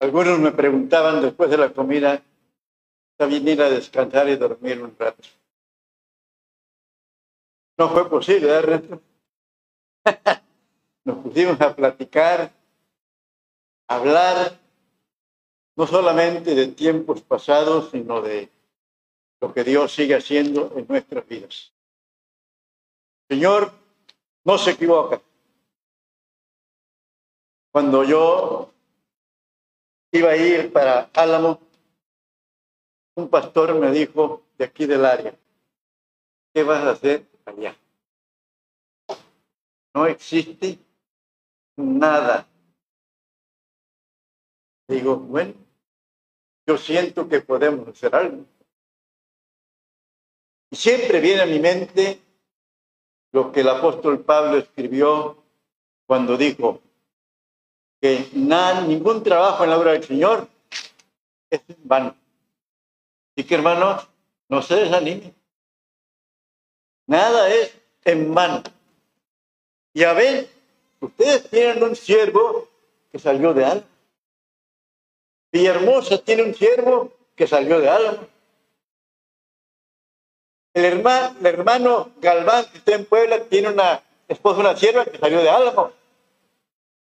Algunos me preguntaban después de la comida, a venir a descansar y dormir un rato. No fue posible, ¿verdad? Nos pusimos a platicar, a hablar, no solamente de tiempos pasados, sino de lo que Dios sigue haciendo en nuestras vidas. Señor no se equivoca. Cuando yo iba a ir para Álamo, un pastor me dijo de aquí del área, ¿qué vas a hacer allá? No existe nada. Digo, bueno, yo siento que podemos hacer algo. Y siempre viene a mi mente lo que el apóstol Pablo escribió cuando dijo que nada, ningún trabajo en la obra del Señor es en vano. Y que hermanos, no se desanimen. Nada es en vano. Y a ver, ustedes tienen un siervo que salió de Alma. Villahermosa tiene un siervo que salió de Alma. El hermano, el hermano Galván, que está en Puebla, tiene una esposa, una sierva que salió de Álamo.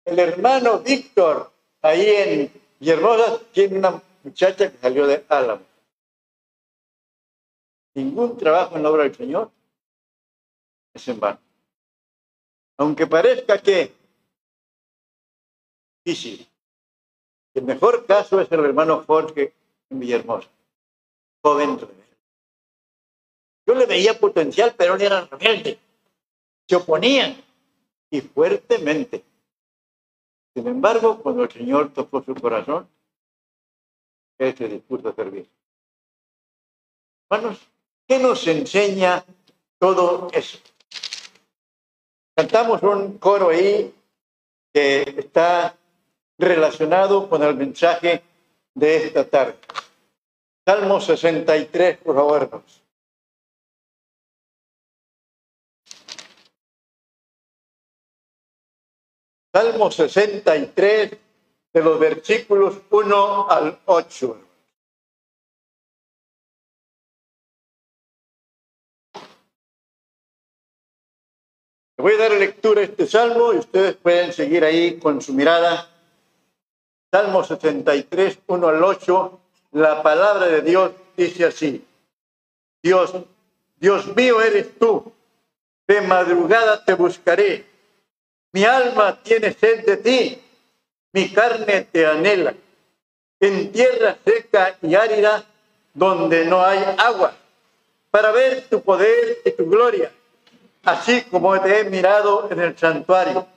El hermano Víctor, ahí en Villahermosa, tiene una muchacha que salió de Álamo. Ningún trabajo en la obra del Señor es en vano. Aunque parezca que difícil. El mejor caso es el hermano Jorge en Villahermosa, joven yo le veía potencial, pero él era rebelde. Se oponían y fuertemente. Sin embargo, cuando el Señor tocó su corazón, se dispuso a servir. Hermanos, ¿qué nos enseña todo eso? Cantamos un coro ahí que está relacionado con el mensaje de esta tarde. Salmo 63, por favor, Salmo 63, de los versículos 1 al 8. voy a dar lectura a este salmo y ustedes pueden seguir ahí con su mirada. Salmo 63, 1 al 8. La palabra de Dios dice así. Dios, Dios mío eres tú. De madrugada te buscaré mi alma tiene sed de ti, mi carne te anhela. En tierra seca y árida, donde no hay agua, para ver tu poder y tu gloria, así como te he mirado en el santuario.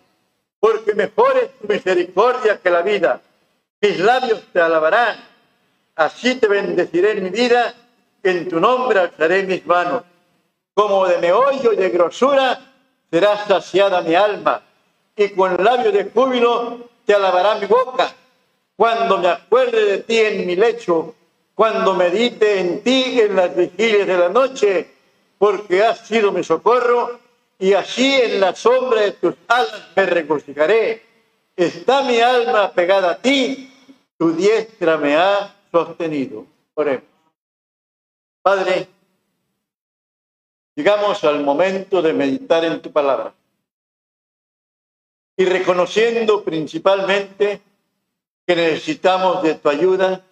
Porque mejor es tu misericordia que la vida. Mis labios te alabarán. Así te bendeciré en mi vida, en tu nombre alzaré mis manos. Como de meollo y de grosura será saciada mi alma y con labios de júbilo te alabará mi boca. Cuando me acuerde de ti en mi lecho, cuando medite en ti en las vigilias de la noche, porque has sido mi socorro, y así en la sombra de tus alas me regocijaré. Está mi alma pegada a ti, tu diestra me ha sostenido. Oremos. Padre, llegamos al momento de meditar en tu palabra y reconociendo principalmente que necesitamos de tu ayuda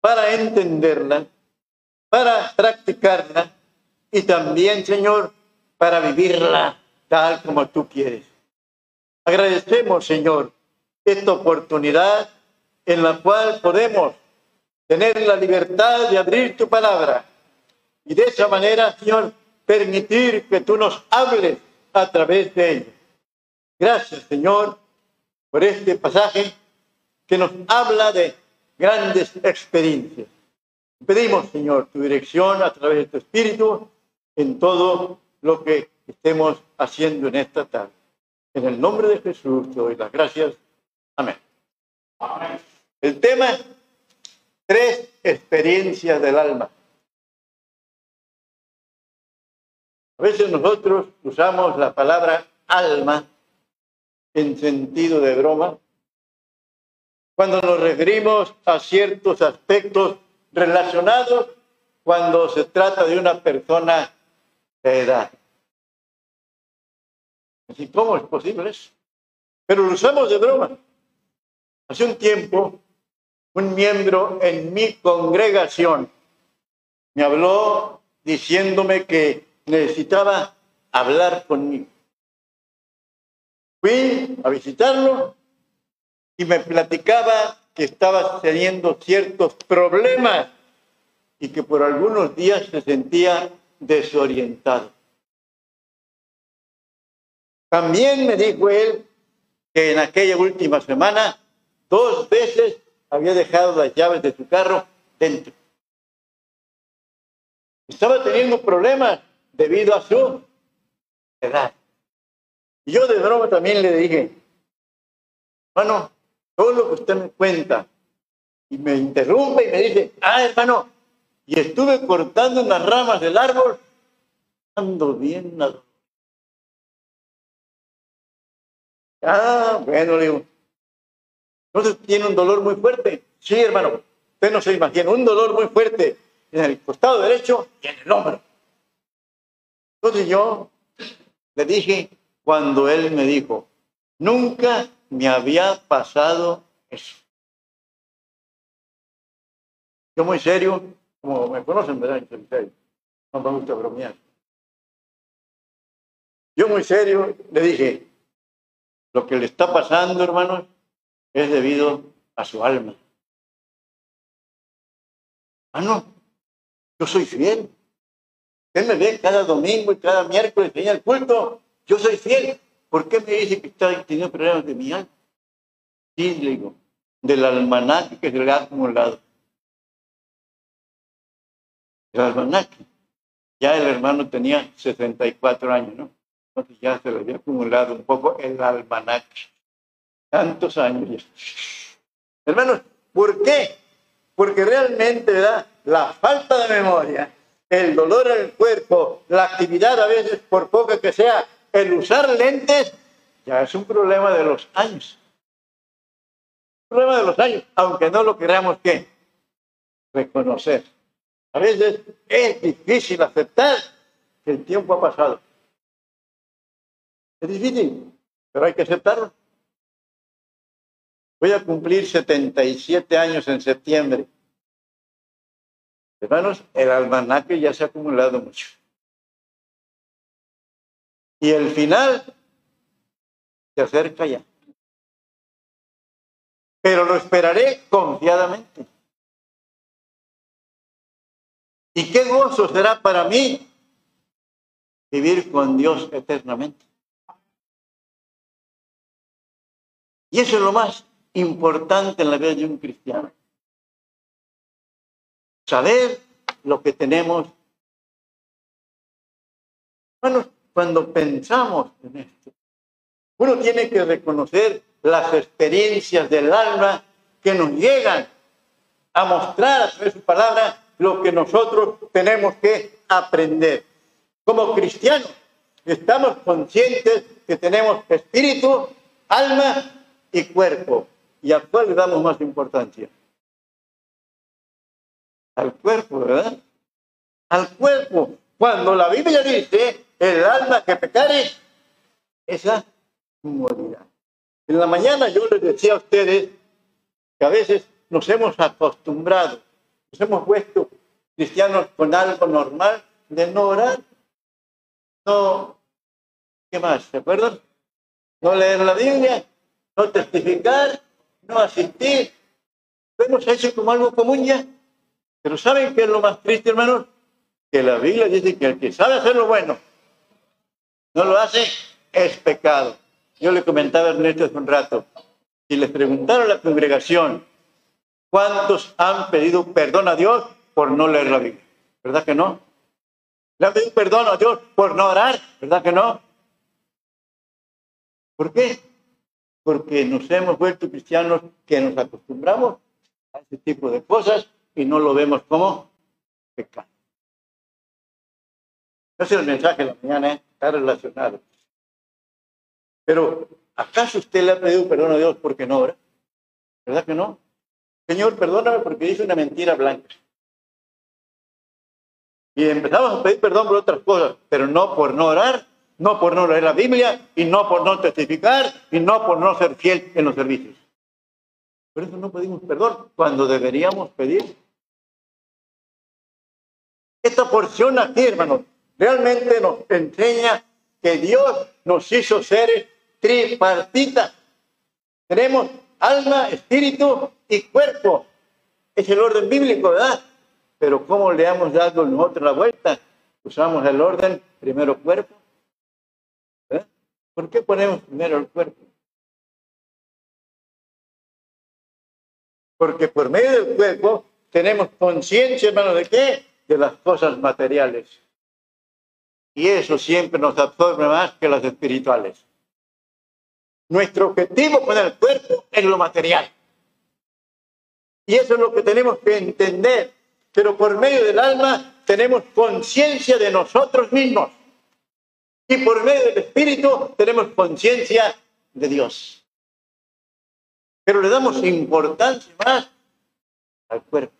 para entenderla, para practicarla y también, Señor, para vivirla tal como tú quieres. Agradecemos, Señor, esta oportunidad en la cual podemos tener la libertad de abrir tu palabra y de esa manera, Señor, permitir que tú nos hables a través de ella. Gracias, Señor, por este pasaje que nos habla de grandes experiencias. Pedimos, Señor, tu dirección a través de tu Espíritu en todo lo que estemos haciendo en esta tarde. En el nombre de Jesús te doy las gracias. Amén. Amén. El tema, tres experiencias del alma. A veces nosotros usamos la palabra alma en sentido de broma, cuando nos referimos a ciertos aspectos relacionados cuando se trata de una persona de edad. Así, ¿cómo es posible eso? Pero lo usamos de broma. Hace un tiempo, un miembro en mi congregación me habló diciéndome que necesitaba hablar conmigo. Fui a visitarlo y me platicaba que estaba teniendo ciertos problemas y que por algunos días se sentía desorientado. También me dijo él que en aquella última semana dos veces había dejado las llaves de su carro dentro. Estaba teniendo problemas debido a su edad. Y yo de broma también le dije, bueno, todo lo que usted me cuenta y me interrumpe y me dice, ah, hermano, y estuve cortando unas ramas del árbol, ando bien. Ah, bueno, le digo, entonces tiene un dolor muy fuerte. Sí, hermano, usted no se imagina, un dolor muy fuerte en el costado derecho y en el hombro. Entonces yo le dije, cuando él me dijo, nunca me había pasado eso. Yo muy serio, como me conocen, ¿verdad? No me gusta bromear. Yo muy serio le dije, lo que le está pasando, hermanos, es debido a su alma. Ah, no, yo soy fiel. Él me ve cada domingo y cada miércoles en el culto. Yo soy fiel. ¿Por qué me dice que está teniendo problemas de mi alma? Sí, le digo, del almanaque que se le ha acumulado. El almanaque. Ya el hermano tenía 64 años, ¿no? Entonces ya se le había acumulado un poco el almanaque. Tantos años ya. Hermanos, ¿por qué? Porque realmente, ¿verdad? La falta de memoria, el dolor el cuerpo, la actividad a veces, por poca que sea, el usar lentes, ya es un problema de los años. Un problema de los años, aunque no lo queramos que reconocer. A veces es difícil aceptar que el tiempo ha pasado. Es difícil, pero hay que aceptarlo. Voy a cumplir 77 años en septiembre. Hermanos, el almanaque ya se ha acumulado mucho. Y el final se acerca ya. Pero lo esperaré confiadamente. ¿Y qué gozo será para mí vivir con Dios eternamente? Y eso es lo más importante en la vida de un cristiano. Saber lo que tenemos. Bueno, cuando pensamos en esto, uno tiene que reconocer las experiencias del alma que nos llegan a mostrar a través de su palabra lo que nosotros tenemos que aprender. Como cristianos, estamos conscientes que tenemos espíritu, alma y cuerpo. ¿Y a cuál le damos más importancia? Al cuerpo, ¿verdad? Al cuerpo. Cuando la Biblia dice, el alma que pecare, esa morirá. En la mañana yo les decía a ustedes que a veces nos hemos acostumbrado, nos hemos puesto cristianos con algo normal de no orar, no, ¿qué más? ¿Se acuerdan? No leer la Biblia, no testificar, no asistir. Lo hemos hecho como algo común ya. Pero ¿saben qué es lo más triste, hermanos? Que la Biblia dice que el que sabe hacer lo bueno, no lo hace, es pecado. Yo le comentaba a Ernesto hace un rato, si les preguntaron a la congregación cuántos han pedido perdón a Dios por no leer la Biblia, ¿verdad que no? Le han pedido perdón a Dios por no orar, ¿verdad que no? ¿Por qué? porque nos hemos vuelto cristianos que nos acostumbramos a ese tipo de cosas y no lo vemos como pecado. Ese es el mensaje de la mañana, está relacionado. Pero, ¿acaso usted le ha pedido perdón a Dios porque no ora? ¿Verdad que no? Señor, perdóname porque hice una mentira blanca. Y empezamos a pedir perdón por otras cosas, pero no por no orar, no por no leer la Biblia, y no por no testificar, y no por no ser fiel en los servicios. Por eso no pedimos perdón cuando deberíamos pedir. Esta porción aquí, hermanos, realmente nos enseña que Dios nos hizo seres tripartitas. Tenemos alma, espíritu y cuerpo. Es el orden bíblico, ¿verdad? Pero ¿cómo le hemos dado nosotros la vuelta? Usamos el orden primero cuerpo. ¿Por qué ponemos primero el cuerpo? Porque por medio del cuerpo tenemos conciencia, hermano, ¿de qué? De las cosas materiales. Y eso siempre nos absorbe más que las espirituales. Nuestro objetivo con el cuerpo es lo material. Y eso es lo que tenemos que entender. Pero por medio del alma tenemos conciencia de nosotros mismos. Y por medio del espíritu tenemos conciencia de Dios. Pero le damos importancia más al cuerpo.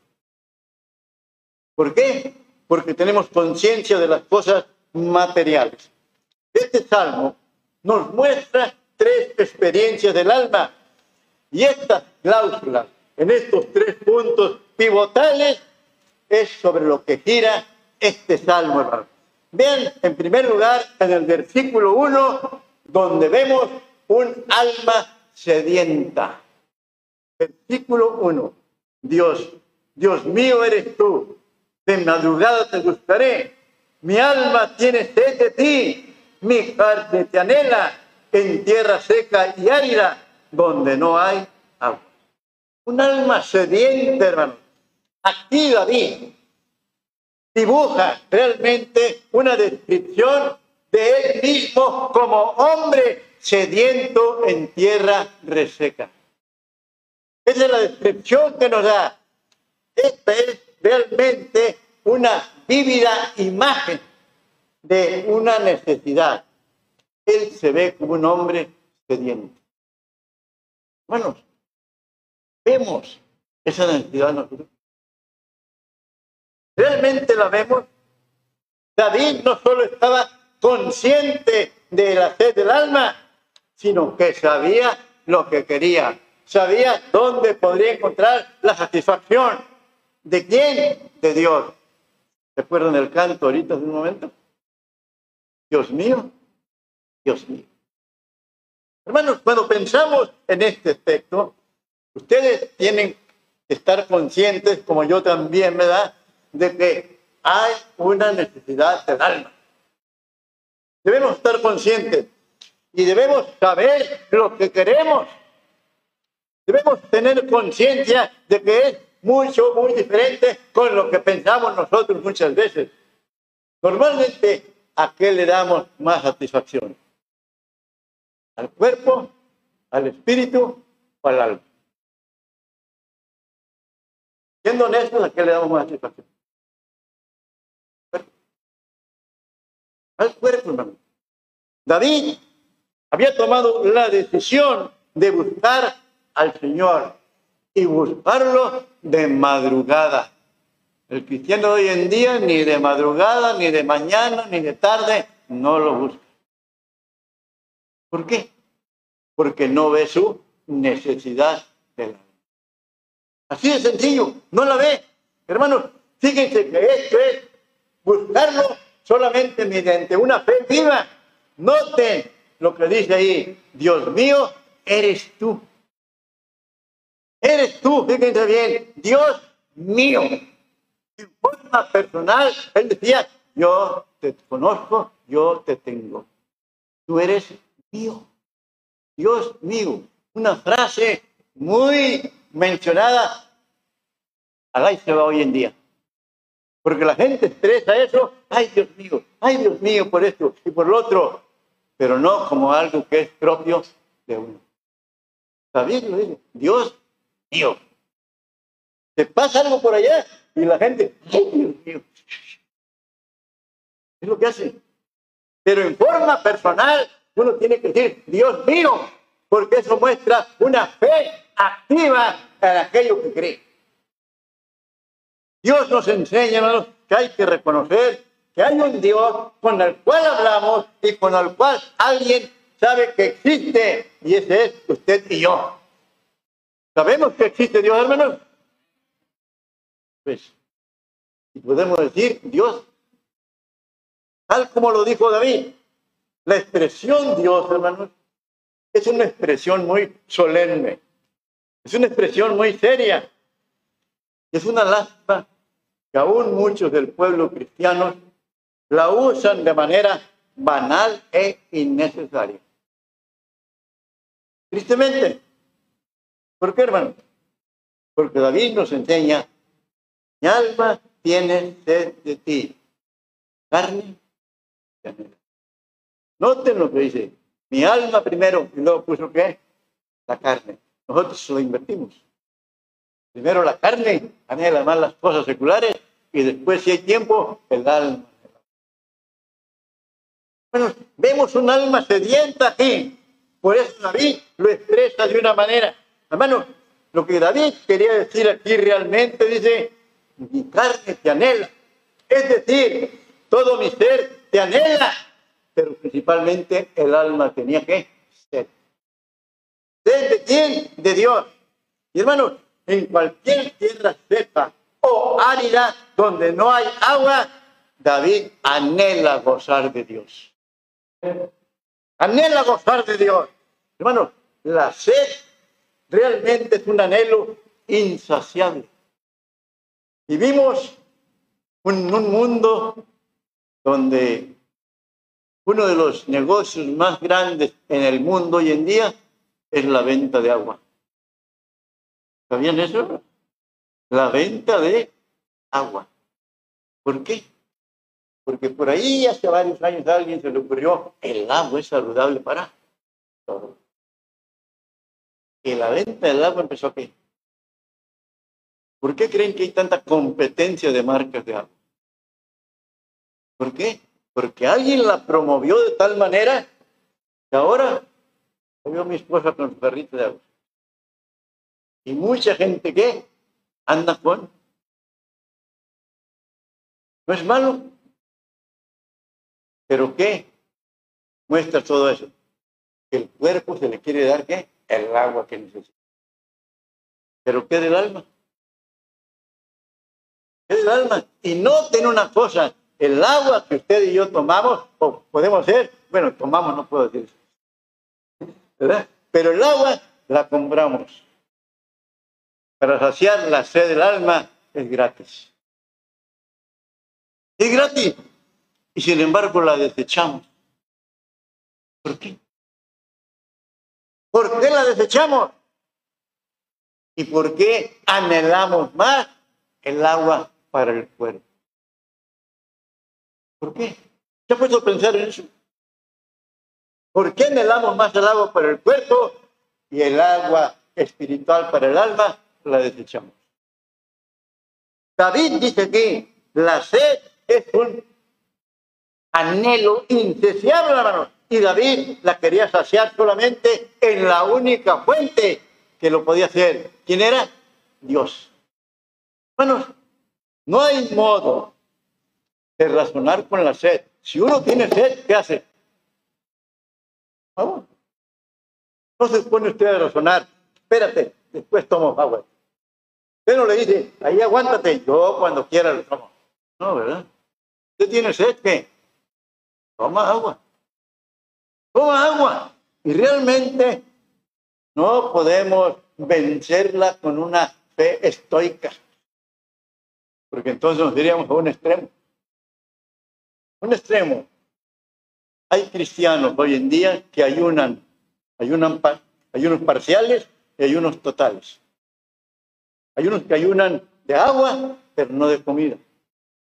¿Por qué? Porque tenemos conciencia de las cosas materiales. Este salmo nos muestra tres experiencias del alma y estas cláusulas en estos tres puntos pivotales es sobre lo que gira este salmo, hermano. Vean, en primer lugar, en el versículo 1, donde vemos un alma sedienta. Versículo 1. Dios, Dios mío eres tú. De madrugada te buscaré mi alma tiene sed de ti, mi carne te anhela en tierra seca y árida donde no hay agua. Un alma sediente, hermano. Aquí David dibuja realmente una descripción de él mismo como hombre sediento en tierra reseca. Esa es la descripción que nos da. Esta es realmente una vívida imagen de una necesidad. Él se ve como un hombre sediento. Bueno, vemos esa necesidad nosotros. Realmente la vemos. David no solo estaba consciente de la sed del alma, sino que sabía lo que quería. Sabía dónde podría encontrar la satisfacción. ¿De quién? De Dios. ¿Recuerdan el canto ahorita de un momento? Dios mío, Dios mío. Hermanos, cuando pensamos en este aspecto, ustedes tienen que estar conscientes, como yo también, ¿verdad?, de que hay una necesidad del alma. Debemos estar conscientes y debemos saber lo que queremos. Debemos tener conciencia de que es mucho, muy diferente con lo que pensamos nosotros muchas veces. Normalmente, ¿a qué le damos más satisfacción? ¿Al cuerpo, al espíritu o al alma? Siendo honestos, ¿a qué le damos más satisfacción? Al cuerpo, hermano. David había tomado la decisión de buscar al Señor y buscarlo de madrugada. El cristiano de hoy en día ni de madrugada, ni de mañana, ni de tarde, no lo busca. ¿Por qué? Porque no ve su necesidad de la Así de sencillo, no la ve. Hermanos, fíjense que esto es buscarlo solamente mediante una fe viva. Noten lo que dice ahí, Dios mío, eres tú. Eres tú, fíjense bien, Dios mío. En forma personal, Él decía, yo te conozco, yo te tengo. Tú eres mío. Dios mío. Una frase muy mencionada a la se va hoy en día. Porque la gente expresa eso, ay Dios mío, ay Dios mío por esto y por lo otro, pero no como algo que es propio de uno. ¿Sabías lo dice? Dios mío. Te pasa algo por allá y la gente. Es lo que hace. Pero en forma personal, uno tiene que decir, Dios mío, porque eso muestra una fe activa en aquello que cree. Dios nos enseña, que hay que reconocer que hay un Dios con el cual hablamos y con el cual alguien sabe que existe, y ese es usted y yo. ¿Sabemos que existe Dios, hermanos? Pues, y podemos decir, Dios, tal como lo dijo David, la expresión Dios, hermanos, es una expresión muy solemne, es una expresión muy seria, es una lástima que aún muchos del pueblo cristiano la usan de manera banal e innecesaria. Tristemente. ¿Por qué, hermano? Porque David nos enseña, mi alma tiene sed de ti, carne y Noten lo que dice, mi alma primero, y luego puso qué? La carne. Nosotros lo invertimos. Primero la carne, anhela más las cosas seculares, y después, si hay tiempo, el alma. Bueno, vemos un alma sedienta aquí. Por eso David lo expresa de una manera. Hermano, lo que David quería decir aquí realmente dice, mi carne te anhela. Es decir, todo mi ser te anhela. Pero principalmente el alma tenía que ser. ¿De quién? De Dios. Y hermano, en cualquier tierra seca o árida donde no hay agua, David anhela gozar de Dios. Anhela gozar de Dios. Hermano, la sed realmente es un anhelo insaciable. Vivimos en un mundo donde uno de los negocios más grandes en el mundo hoy en día es la venta de agua. ¿Sabían eso? La venta de agua. ¿Por qué? Porque por ahí hace varios años a alguien se le ocurrió, el agua es saludable para todos. Y la venta del agua empezó aquí. ¿Por qué creen que hay tanta competencia de marcas de agua? ¿Por qué? Porque alguien la promovió de tal manera que ahora veo a mi esposa con su perrito de agua. Y mucha gente que anda con. No es malo, ¿Pero qué muestra todo eso? Que el cuerpo se le quiere dar qué? El agua que necesita. ¿Pero qué del alma? ¿Qué del alma? Y no tiene una cosa, el agua que usted y yo tomamos, o podemos ser, bueno, tomamos, no puedo decir eso. ¿verdad? Pero el agua la compramos. Para saciar la sed del alma es gratis. Es gratis y sin embargo la desechamos. ¿Por qué? ¿Por qué la desechamos? ¿Y por qué anhelamos más el agua para el cuerpo? ¿Por qué? ¿Se ha puesto pensar en eso? ¿Por qué anhelamos más el agua para el cuerpo y el agua espiritual para el alma la desechamos? David dice que la sed es un anhelo insaciable, hermano. Y David la quería saciar solamente en la única fuente que lo podía hacer. ¿Quién era? Dios. Bueno, no hay modo de razonar con la sed. Si uno tiene sed, ¿qué hace? Agua. No se pone usted a razonar. Espérate, después tomo agua. Usted no le dice, ahí aguántate, yo cuando quiera lo tomo. No, ¿verdad? Usted tiene sed, ¿qué? toma agua. Toma agua. Y realmente no podemos vencerla con una fe estoica. Porque entonces nos diríamos a un extremo. Un extremo. Hay cristianos hoy en día que ayunan, ayunan, ayunos parciales y ayunos totales. Hay unos que ayunan de agua, pero no de comida.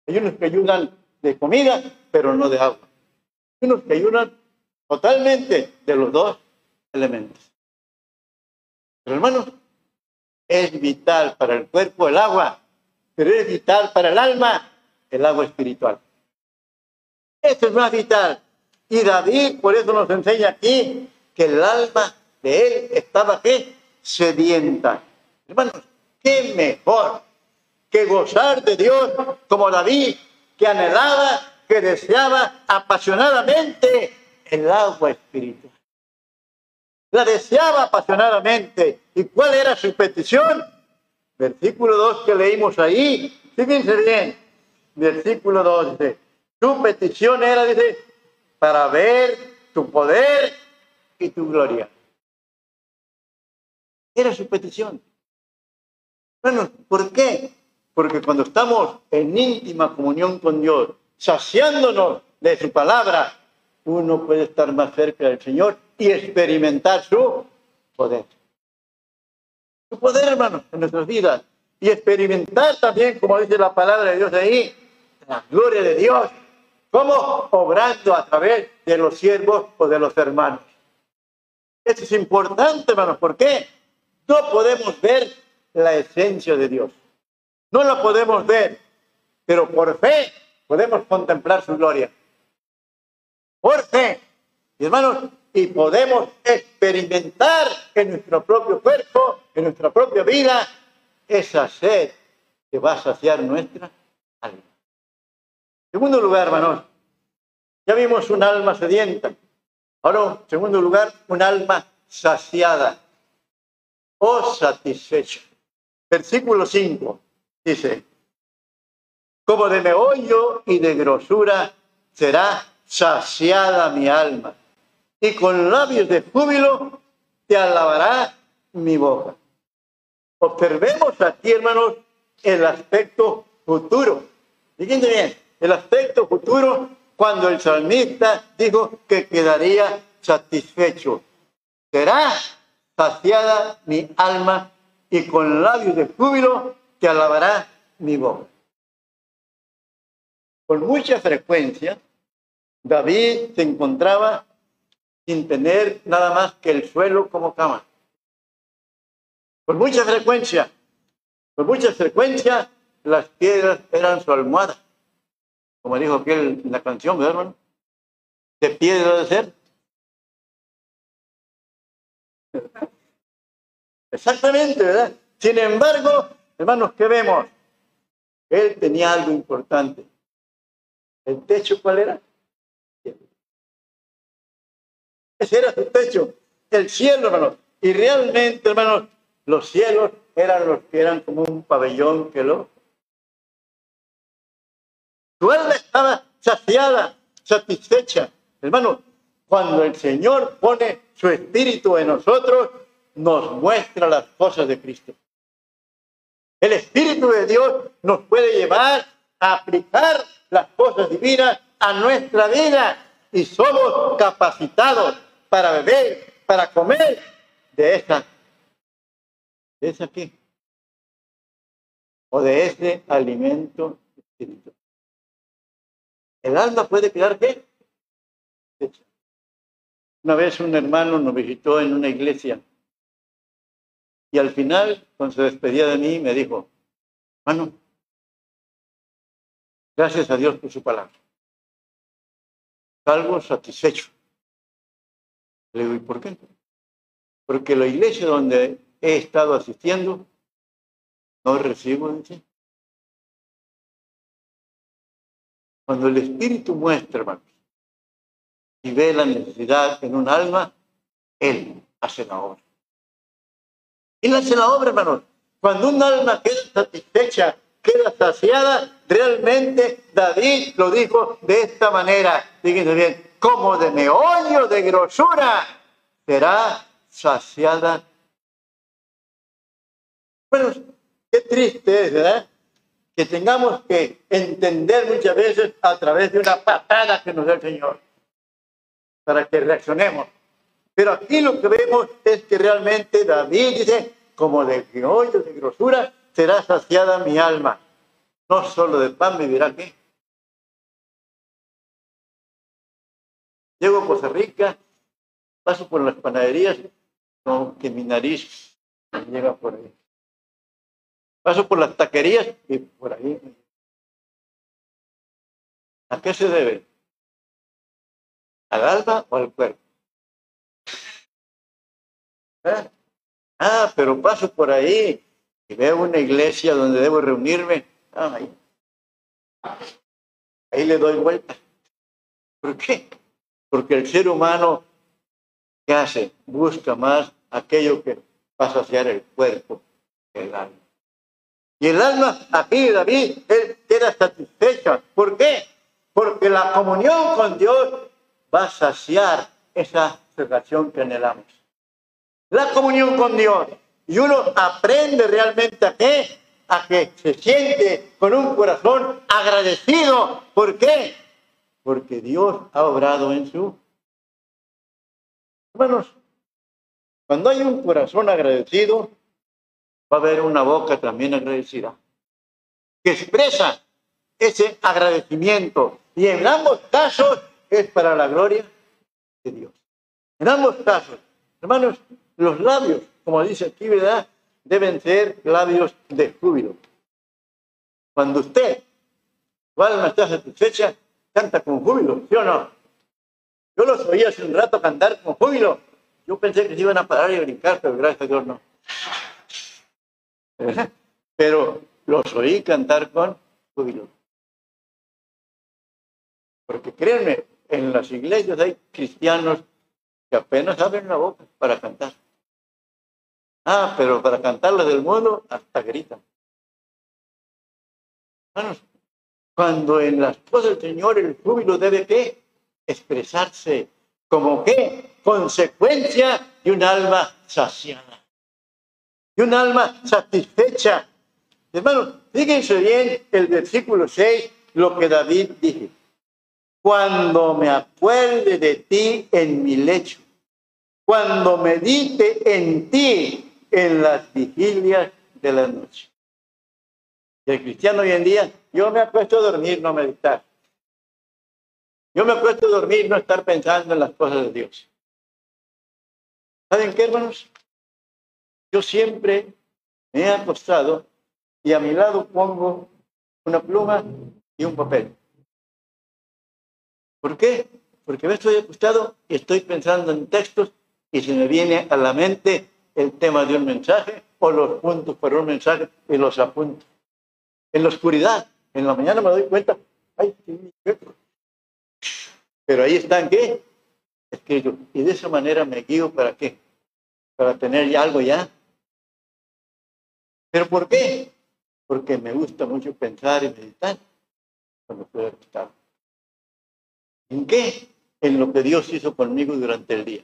Hay unos que ayunan de comida, pero no de agua unos que ayunan totalmente de los dos elementos. Pero hermanos, es vital para el cuerpo el agua, pero es vital para el alma el agua espiritual. Eso es más vital. Y David por eso nos enseña aquí que el alma de él estaba aquí sedienta. Hermanos, qué mejor que gozar de Dios como David, que anhelaba, que deseaba apasionadamente el agua espiritual. La deseaba apasionadamente. ¿Y cuál era su petición? Versículo 2 que leímos ahí. Fíjense bien. Versículo 2 dice, su petición era, dice, para ver tu poder y tu gloria. Era su petición. Bueno, ¿por qué? Porque cuando estamos en íntima comunión con Dios, saciándonos de su palabra, uno puede estar más cerca del Señor y experimentar su poder. Su poder, hermanos, en nuestras vidas. Y experimentar también, como dice la palabra de Dios ahí, la gloria de Dios. ¿Cómo? Obrando a través de los siervos o de los hermanos. Esto es importante, hermanos. ¿Por qué? No podemos ver la esencia de Dios. No la podemos ver, pero por fe podemos contemplar su gloria. Y hermanos, y podemos experimentar en nuestro propio cuerpo, en nuestra propia vida, esa sed que va a saciar nuestra alma. Segundo lugar, hermanos, ya vimos un alma sedienta. Ahora, segundo lugar, un alma saciada o satisfecha. Versículo 5 dice, como de meollo y de grosura será saciada mi alma, y con labios de júbilo te alabará mi boca. Observemos aquí, hermanos, el aspecto futuro. Fíjense bien, el aspecto futuro cuando el salmista dijo que quedaría satisfecho. Será saciada mi alma y con labios de júbilo te alabará mi voz. Con mucha frecuencia, David se encontraba sin tener nada más que el suelo como cama. Con mucha frecuencia, con mucha frecuencia, las piedras eran su almohada. Como dijo aquel en la canción, ¿verdad, hermano? De piedra de ser. Exactamente, ¿verdad? Sin embargo, hermanos, ¿qué vemos? Él tenía algo importante. ¿El techo cuál era? Era su techo, el cielo, hermanos. Y realmente, hermanos, los cielos eran los que eran como un pabellón que lo... Su alma estaba saciada, satisfecha. Hermano, cuando el Señor pone su espíritu en nosotros, nos muestra las cosas de Cristo. El Espíritu de Dios nos puede llevar a aplicar las cosas divinas a nuestra vida y somos capacitados para beber, para comer de esa, de esa qué, o de ese alimento espiritual. El alma puede quedar qué? Una vez un hermano nos visitó en una iglesia y al final, cuando se despedía de mí, me dijo, hermano, gracias a Dios por su palabra. Salgo satisfecho. Le digo, ¿y por qué? Porque la iglesia donde he estado asistiendo no recibo de Cuando el Espíritu muestra, hermanos, y ve la necesidad en un alma, Él hace la obra. Él hace la obra, hermanos. Cuando un alma queda satisfecha, queda saciada, realmente David lo dijo de esta manera. Fíjense bien, como de meollo de grosura será saciada. Bueno, qué triste es, ¿verdad? Que tengamos que entender muchas veces a través de una patada que nos da el Señor, para que reaccionemos. Pero aquí lo que vemos es que realmente David dice, como de meollo de grosura será saciada mi alma. No solo de pan vivirá aquí, Llego a Costa Rica, paso por las panaderías, como que mi nariz llega por ahí. Paso por las taquerías y por ahí. ¿A qué se debe? ¿Al alma o al cuerpo? ¿Eh? Ah, pero paso por ahí y veo una iglesia donde debo reunirme. Ahí. ahí le doy vuelta. ¿Por qué? Porque el ser humano, ¿qué hace? Busca más aquello que va a saciar el cuerpo el alma. Y el alma, aquí David, él queda satisfecho. ¿Por qué? Porque la comunión con Dios va a saciar esa relación que anhelamos. La comunión con Dios. Y uno aprende realmente a qué? A que se siente con un corazón agradecido. ¿Por qué? Porque Dios ha obrado en su... Hermanos, cuando hay un corazón agradecido, va a haber una boca también agradecida, que expresa ese agradecimiento. Y en ambos casos es para la gloria de Dios. En ambos casos, hermanos, los labios, como dice aquí, ¿verdad? Deben ser labios de júbilo. Cuando usted, su alma está satisfecha, canta con júbilo, ¿sí o no? Yo los oí hace un rato cantar con júbilo. Yo pensé que se iban a parar y brincar, pero gracias a Dios no. Pero los oí cantar con júbilo. Porque créanme, en las iglesias hay cristianos que apenas abren la boca para cantar. Ah, pero para cantarles del mundo hasta gritan. Cuando en las cosas del Señor el júbilo debe que expresarse como que consecuencia de un alma saciada, de un alma satisfecha. Hermanos, fíjense bien el versículo 6, lo que David dice cuando me acuerde de ti en mi lecho, cuando medite en ti en las vigilias de la noche. El cristiano hoy en día, yo me acuesto a dormir, no meditar. Yo me acuesto a dormir, no estar pensando en las cosas de Dios. ¿Saben qué, hermanos? Yo siempre me he acostado y a mi lado pongo una pluma y un papel. ¿Por qué? Porque me estoy acostado y estoy pensando en textos y se me viene a la mente el tema de un mensaje o los puntos para un mensaje y los apunto. En la oscuridad, en la mañana me doy cuenta, ay, pero ahí están, ¿qué? Escrito. Y de esa manera me guío para qué? Para tener ya algo ya. ¿Pero por qué? Porque me gusta mucho pensar y meditar cuando estoy acostado. ¿En qué? En lo que Dios hizo conmigo durante el día.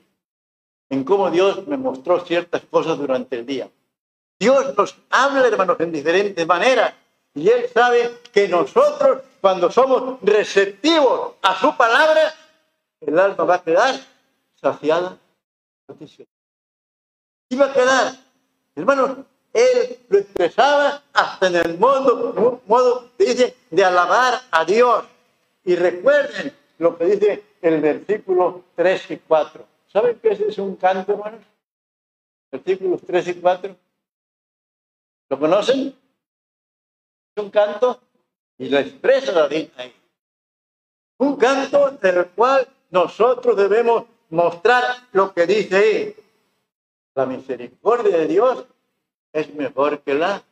En cómo Dios me mostró ciertas cosas durante el día. Dios nos habla, hermanos, en diferentes maneras. Y Él sabe que nosotros, cuando somos receptivos a su palabra, el alma va a quedar saciada, Y va a quedar, hermanos, Él lo expresaba hasta en el modo, modo dice, de alabar a Dios. Y recuerden, lo que dice el versículo 3 y 4. ¿Saben qué es un canto, hermanos? Versículos 3 y 4. ¿Lo conocen? Un canto y lo expresa David ahí. Un canto del cual nosotros debemos mostrar lo que dice ahí. La misericordia de Dios es mejor que la.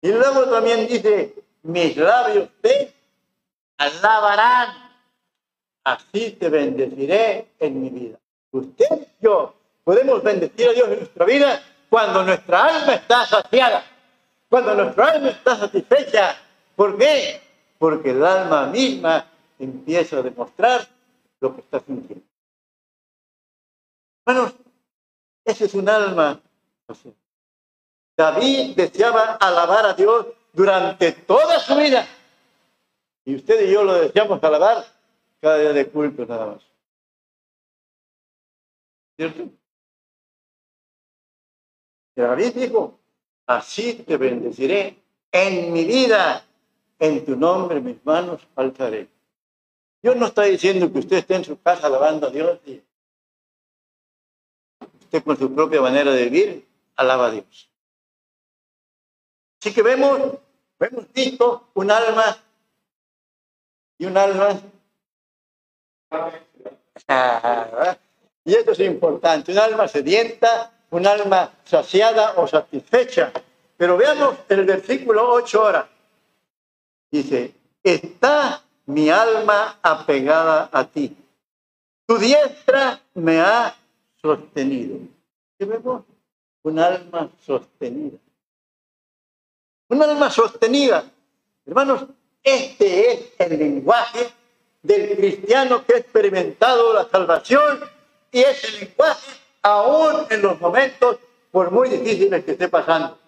Y luego también dice, mis labios te alabarán. Así te bendeciré en mi vida. Usted y yo podemos bendecir a Dios en nuestra vida cuando nuestra alma está saciada, cuando nuestra alma está satisfecha. ¿Por qué? Porque el alma misma empieza a demostrar lo que está sintiendo. Hermanos, ese es un alma. David deseaba alabar a Dios durante toda su vida. Y usted y yo lo deseamos alabar cada día de culto nada más. ¿Cierto? David dijo, así te bendeciré en mi vida, en tu nombre mis manos alzaré. Dios no está diciendo que usted esté en su casa alabando a Dios y usted con su propia manera de vivir alaba a Dios. Así que vemos, hemos visto un alma y un alma Y esto es importante, un alma sedienta, un alma saciada o satisfecha. Pero veamos el versículo 8 ahora. Dice, está mi alma apegada a ti. Tu diestra me ha sostenido. ¿Qué vemos? Un alma sostenida. Un alma sostenida. Hermanos, este es el lenguaje del cristiano que ha experimentado la salvación y es el lenguaje aún en los momentos por muy difíciles que esté pasando.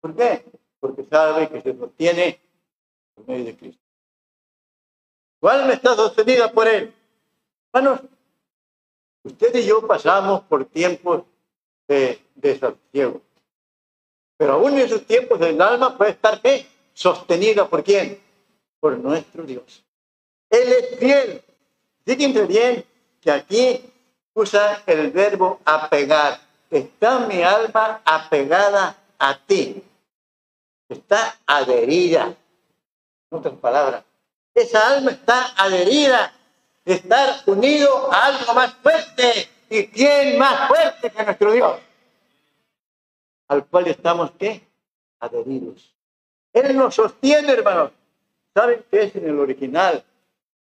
¿Por qué? Porque sabe que se sostiene por medio de Cristo. ¿Cuál alma está sostenida por Él? Hermanos, usted y yo pasamos por tiempos de desasiego. Pero aún en esos tiempos el alma puede estar ¿qué? sostenida por quién? Por nuestro Dios. Él es fiel. Fíjense bien que aquí usa el verbo apegar. Está mi alma apegada a ti. Está adherida. En otras palabras, esa alma está adherida, estar unido a algo más fuerte. ¿Y quién más fuerte que nuestro Dios? Al cual estamos, ¿qué? Adheridos. Él nos sostiene, hermanos. ¿Saben qué es en el original?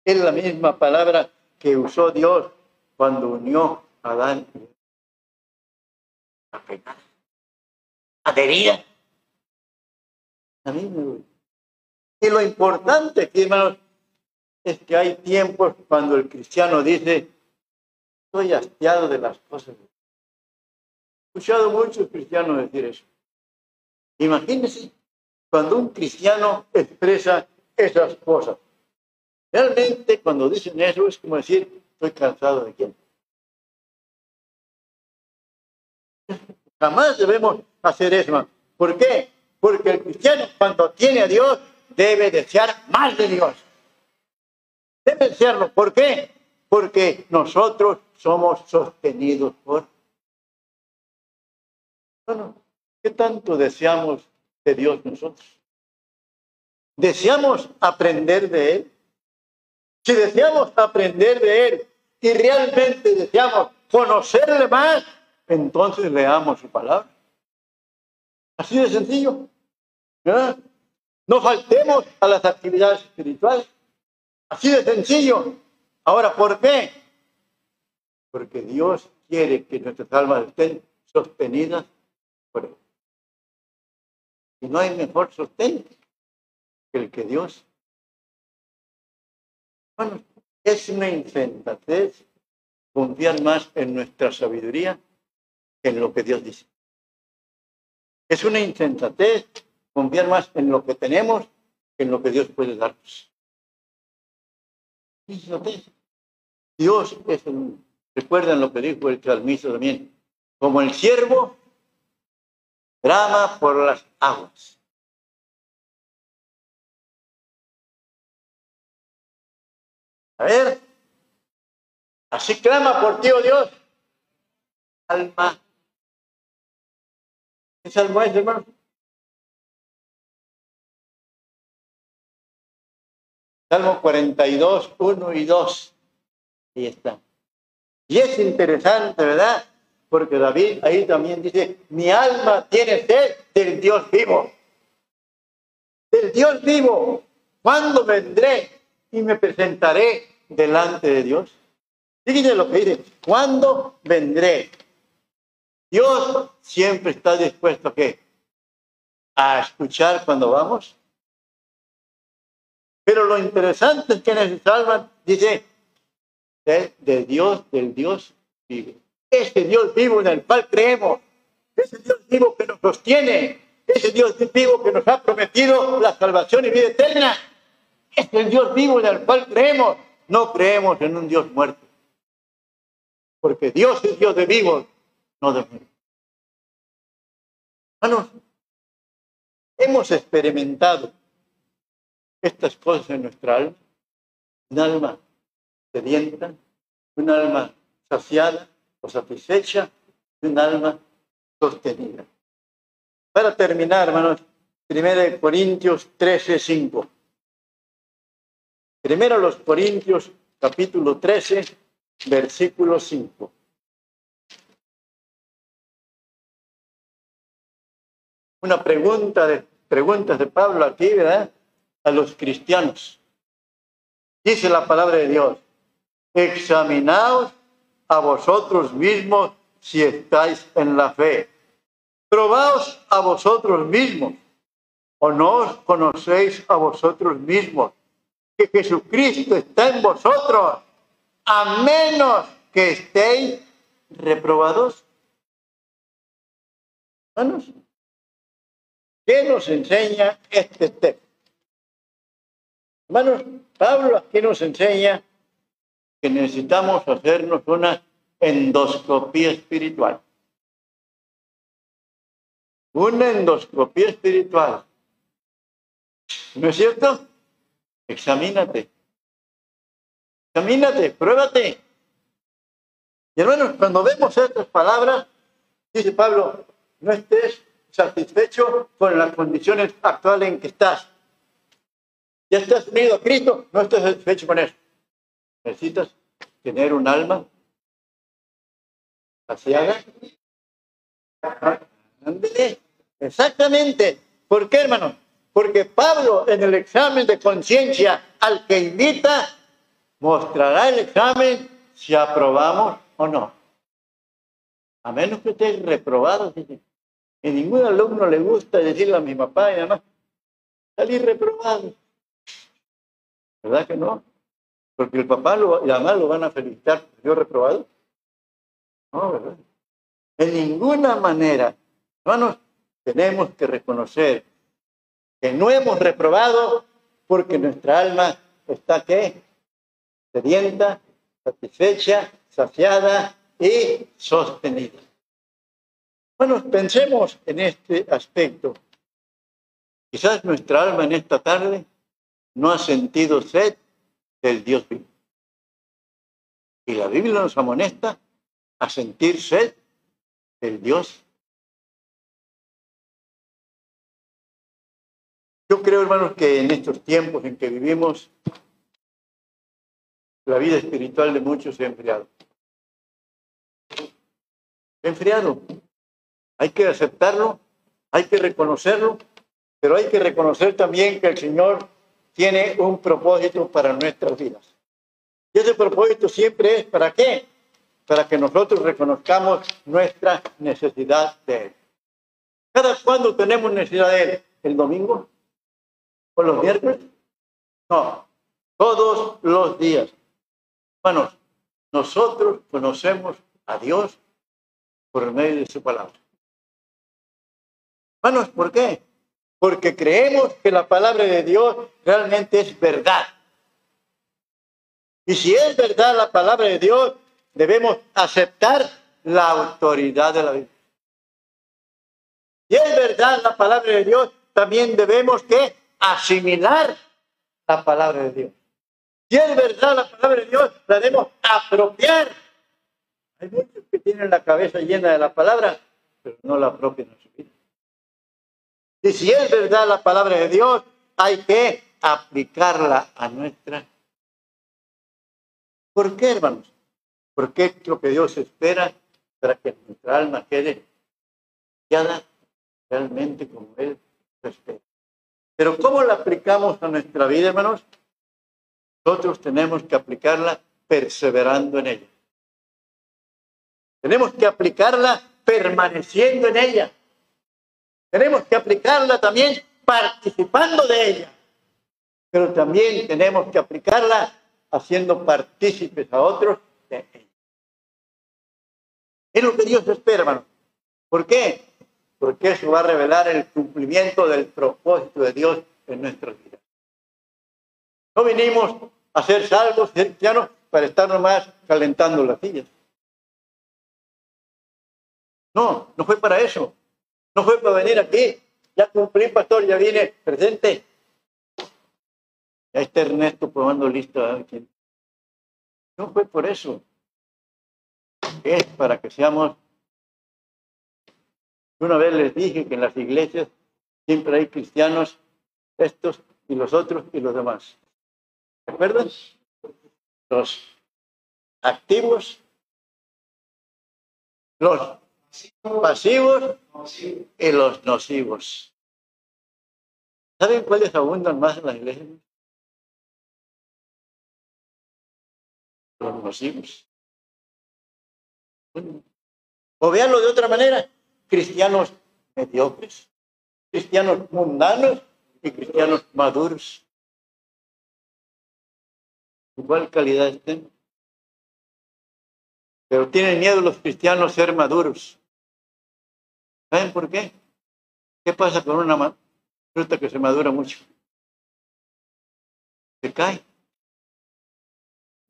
Es la misma palabra que usó Dios cuando unió a Adán. Adherida. A mí me y lo importante aquí, hermanos, es que hay tiempos cuando el cristiano dice, estoy hastiado de las cosas. He escuchado muchos cristianos decir eso. Imagínense cuando un cristiano expresa esas cosas. Realmente cuando dicen eso es como decir, estoy cansado de quién. Jamás debemos hacer eso. ¿Por qué? Porque el cristiano cuando tiene a Dios debe desear más de Dios. Debe desearlo. ¿Por qué? Porque nosotros somos sostenidos por... Bueno, ¿qué tanto deseamos de Dios nosotros? ¿Deseamos aprender de Él? Si deseamos aprender de Él y realmente deseamos conocerle más, entonces leamos su palabra. Así de sencillo. No faltemos a las actividades espirituales. Así de sencillo. Ahora, ¿por qué? Porque Dios quiere que nuestras almas estén sostenidas por Él. Y no hay mejor sostén que el que Dios. Es una insensatez confiar más en nuestra sabiduría que en lo que Dios dice. Es una insensatez confiar más en lo que tenemos que en lo que Dios puede darnos. Dios es el, recuerdan lo que dijo el salmista también, como el siervo drama por las aguas. A ver, así clama por ti, oh Dios, alma. ¿Qué salmo es, hermano? Salmo 42, 1 y 2. Ahí está. Y es interesante, ¿verdad? Porque David ahí también dice, mi alma tiene sed del Dios vivo. Del Dios vivo. ¿Cuándo vendré y me presentaré delante de Dios? Fíjense lo que dice, ¿cuándo vendré? Dios siempre está dispuesto a qué? A escuchar cuando vamos pero lo interesante es que en Salmo dice, de, Dios, del Dios vivo. Ese Dios vivo en el cual creemos, ese Dios vivo que nos sostiene, ese Dios vivo que nos ha prometido la salvación y vida eterna, es el Dios vivo en el cual creemos. No creemos en un Dios muerto. Porque Dios es Dios de vivos, no de muertos. Hermanos, hemos experimentado estas cosas en nuestra alma, un alma sedienta, un alma saciada o satisfecha, un alma sostenida. Para terminar, hermanos, 1 Corintios 13, 5. Primero los Corintios, capítulo 13, versículo 5. Una pregunta de preguntas de Pablo aquí, ¿verdad? A los cristianos. Dice la palabra de Dios, examinaos a vosotros mismos si estáis en la fe. Probaos a vosotros mismos, o no os conocéis a vosotros mismos, que Jesucristo está en vosotros, a menos que estéis reprobados. Hermanos, ¿qué nos enseña este texto? Hermanos, Pablo aquí nos enseña que necesitamos hacernos una endoscopía espiritual. Una endoscopía espiritual. ¿No es cierto? Examínate. Examínate, pruébate. Y hermanos, cuando vemos estas palabras, dice Pablo, no estés satisfecho con las condiciones actuales en que estás. Ya estás unido a Cristo, no estás satisfecho con eso. Necesitas tener un alma saciada. Exactamente. ¿Por qué, hermano? Porque Pablo en el examen de conciencia al que invita mostrará el examen si aprobamos o no. A menos que esté reprobado. Y ningún alumno le gusta decirle a mi papá y mamá, salir reprobado. ¿Verdad que no? Porque el papá lo, y la lo van a felicitar. ¿Yo reprobado? No, ¿verdad? En ninguna manera. Hermanos, tenemos que reconocer que no hemos reprobado porque nuestra alma está ¿qué? sedienta, satisfecha, saciada y sostenida. Bueno, pensemos en este aspecto. Quizás nuestra alma en esta tarde no ha sentido sed del Dios vivo. Y la Biblia nos amonesta a sentir sed del Dios. Yo creo, hermanos, que en estos tiempos en que vivimos, la vida espiritual de muchos se ha enfriado. Enfriado. Hay que aceptarlo, hay que reconocerlo, pero hay que reconocer también que el Señor tiene un propósito para nuestras vidas. Y ese propósito siempre es para qué? Para que nosotros reconozcamos nuestra necesidad de Él. ¿Cada cuándo tenemos necesidad de Él? ¿El domingo? ¿O los miércoles? No, todos los días. Hermanos, nosotros conocemos a Dios por medio de su palabra. Hermanos, ¿por qué? Porque creemos que la palabra de Dios realmente es verdad. Y si es verdad la palabra de Dios, debemos aceptar la autoridad de la Biblia. Si es verdad la palabra de Dios, también debemos que asimilar la palabra de Dios. Si es verdad la palabra de Dios, la debemos apropiar. Hay muchos que tienen la cabeza llena de la palabra, pero no la apropian en su vida. Y si es verdad la palabra de Dios, hay que aplicarla a nuestra. ¿Por qué, hermanos? Porque es lo que Dios espera para que nuestra alma quede guiada realmente como Él espera. Pero ¿cómo la aplicamos a nuestra vida, hermanos? Nosotros tenemos que aplicarla perseverando en ella. Tenemos que aplicarla permaneciendo en ella. Tenemos que aplicarla también participando de ella. Pero también tenemos que aplicarla haciendo partícipes a otros de ella. Es lo que Dios espera, hermano. ¿Por qué? Porque eso va a revelar el cumplimiento del propósito de Dios en nuestras vidas. No vinimos a ser salvos, cristianos, para estar nomás calentando las sillas. No, no fue para eso. No fue para venir aquí. Ya cumplí, pastor, ya vine presente. Ya está Ernesto probando listo. No fue por eso. Es para que seamos. Una vez les dije que en las iglesias siempre hay cristianos, estos y los otros y los demás. ¿Se acuerdan? Los activos, los pasivos y los nocivos. ¿Saben cuáles abundan más en la iglesia? Los nocivos. O veanlo de otra manera, cristianos mediocres, cristianos mundanos y cristianos maduros. Igual calidad estén. Pero tienen miedo los cristianos ser maduros. ¿Saben por qué? ¿Qué pasa con una fruta que se madura mucho? Se cae.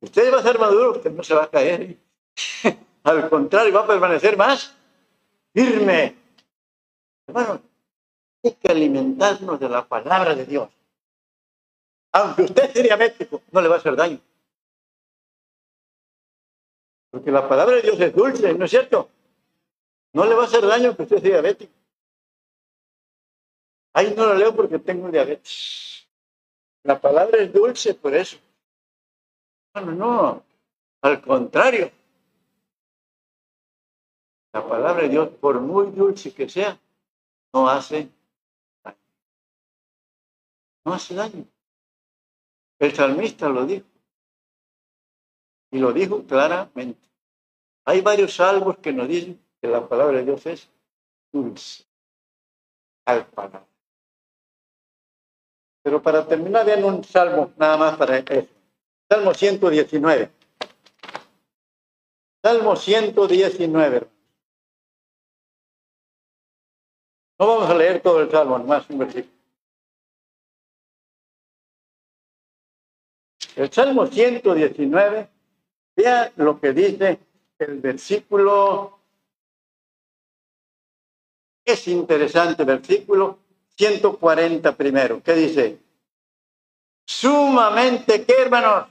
Usted va a ser maduro, usted no se va a caer. Al contrario, va a permanecer más firme. Hermano, hay que alimentarnos de la palabra de Dios. Aunque usted sea diabético, no le va a hacer daño. Porque la palabra de Dios es dulce, ¿no es cierto? No le va a hacer daño que usted sea diabético. Ahí no lo leo porque tengo diabetes. La palabra es dulce por eso. No, no, al contrario. La palabra de Dios, por muy dulce que sea, no hace daño. No hace daño. El salmista lo dijo. Y lo dijo claramente. Hay varios salmos que nos dicen que la palabra de Dios es dulce al palabra. Pero para terminar, vean un salmo nada más para eso. Salmo 119. Salmo 119. No vamos a leer todo el salmo, nomás un versículo. El Salmo 119, vea lo que dice el versículo. Es interesante, versículo 140 primero. ¿Qué dice? Sumamente, ¿qué hermanos?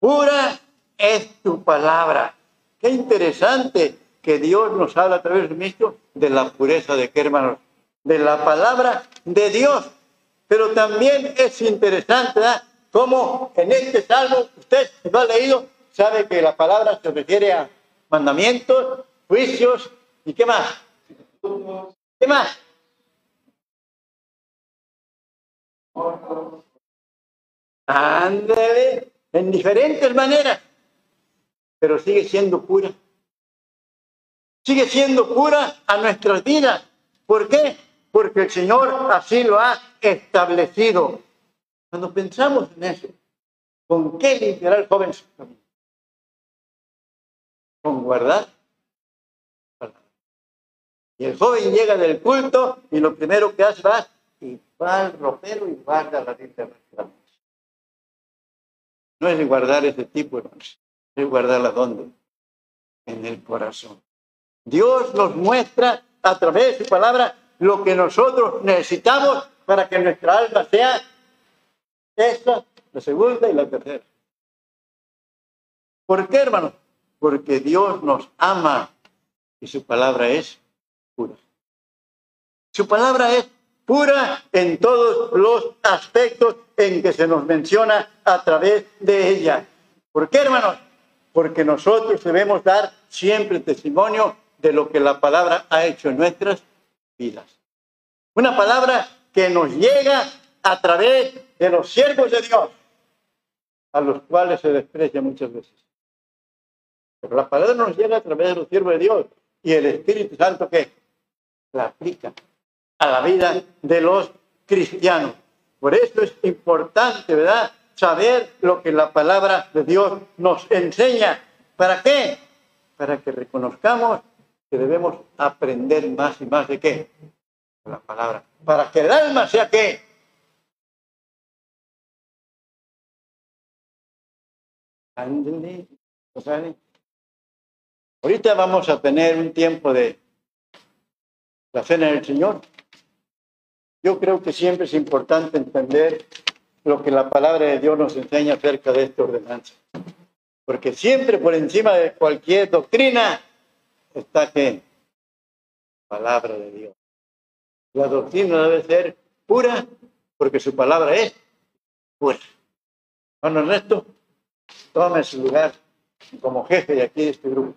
Pura es tu palabra. Qué interesante que Dios nos habla a través de esto de la pureza de qué hermanos? De la palabra de Dios. Pero también es interesante, ¿verdad? como en este salmo, usted lo ha leído, sabe que la palabra se refiere a mandamientos, juicios y qué más. ¿Qué más? Ándale, en diferentes maneras, pero sigue siendo pura. Sigue siendo pura a nuestras vidas. ¿Por qué? Porque el Señor así lo ha establecido. Cuando pensamos en eso, ¿con qué limpiará el joven su camino? Con guardar. Y el joven llega del culto y lo primero que hace va y va al ropero y guarda la Biblia. No es guardar ese tipo, hermanos. Es guardarla donde? En el corazón. Dios nos muestra a través de su palabra lo que nosotros necesitamos para que nuestra alma sea esta, la segunda y la tercera. ¿Por qué, hermano? Porque Dios nos ama y su palabra es pura. Su palabra es pura en todos los aspectos en que se nos menciona a través de ella. ¿Por qué, hermanos? Porque nosotros debemos dar siempre testimonio de lo que la palabra ha hecho en nuestras vidas. Una palabra que nos llega a través de los siervos de Dios, a los cuales se desprecia muchas veces. Pero la palabra nos llega a través de los siervos de Dios y el Espíritu Santo que la aplica a la vida de los cristianos. Por eso es importante, ¿verdad? Saber lo que la palabra de Dios nos enseña. ¿Para qué? Para que reconozcamos que debemos aprender más y más de qué? De la palabra. Para que el alma sea qué? Ahorita vamos a tener un tiempo de la cena del Señor. Yo creo que siempre es importante entender lo que la palabra de Dios nos enseña acerca de esta ordenanza. Porque siempre por encima de cualquier doctrina está que palabra de Dios. La doctrina debe ser pura porque su palabra es pura. Bueno, Ernesto, tome su lugar como jefe de aquí de este grupo.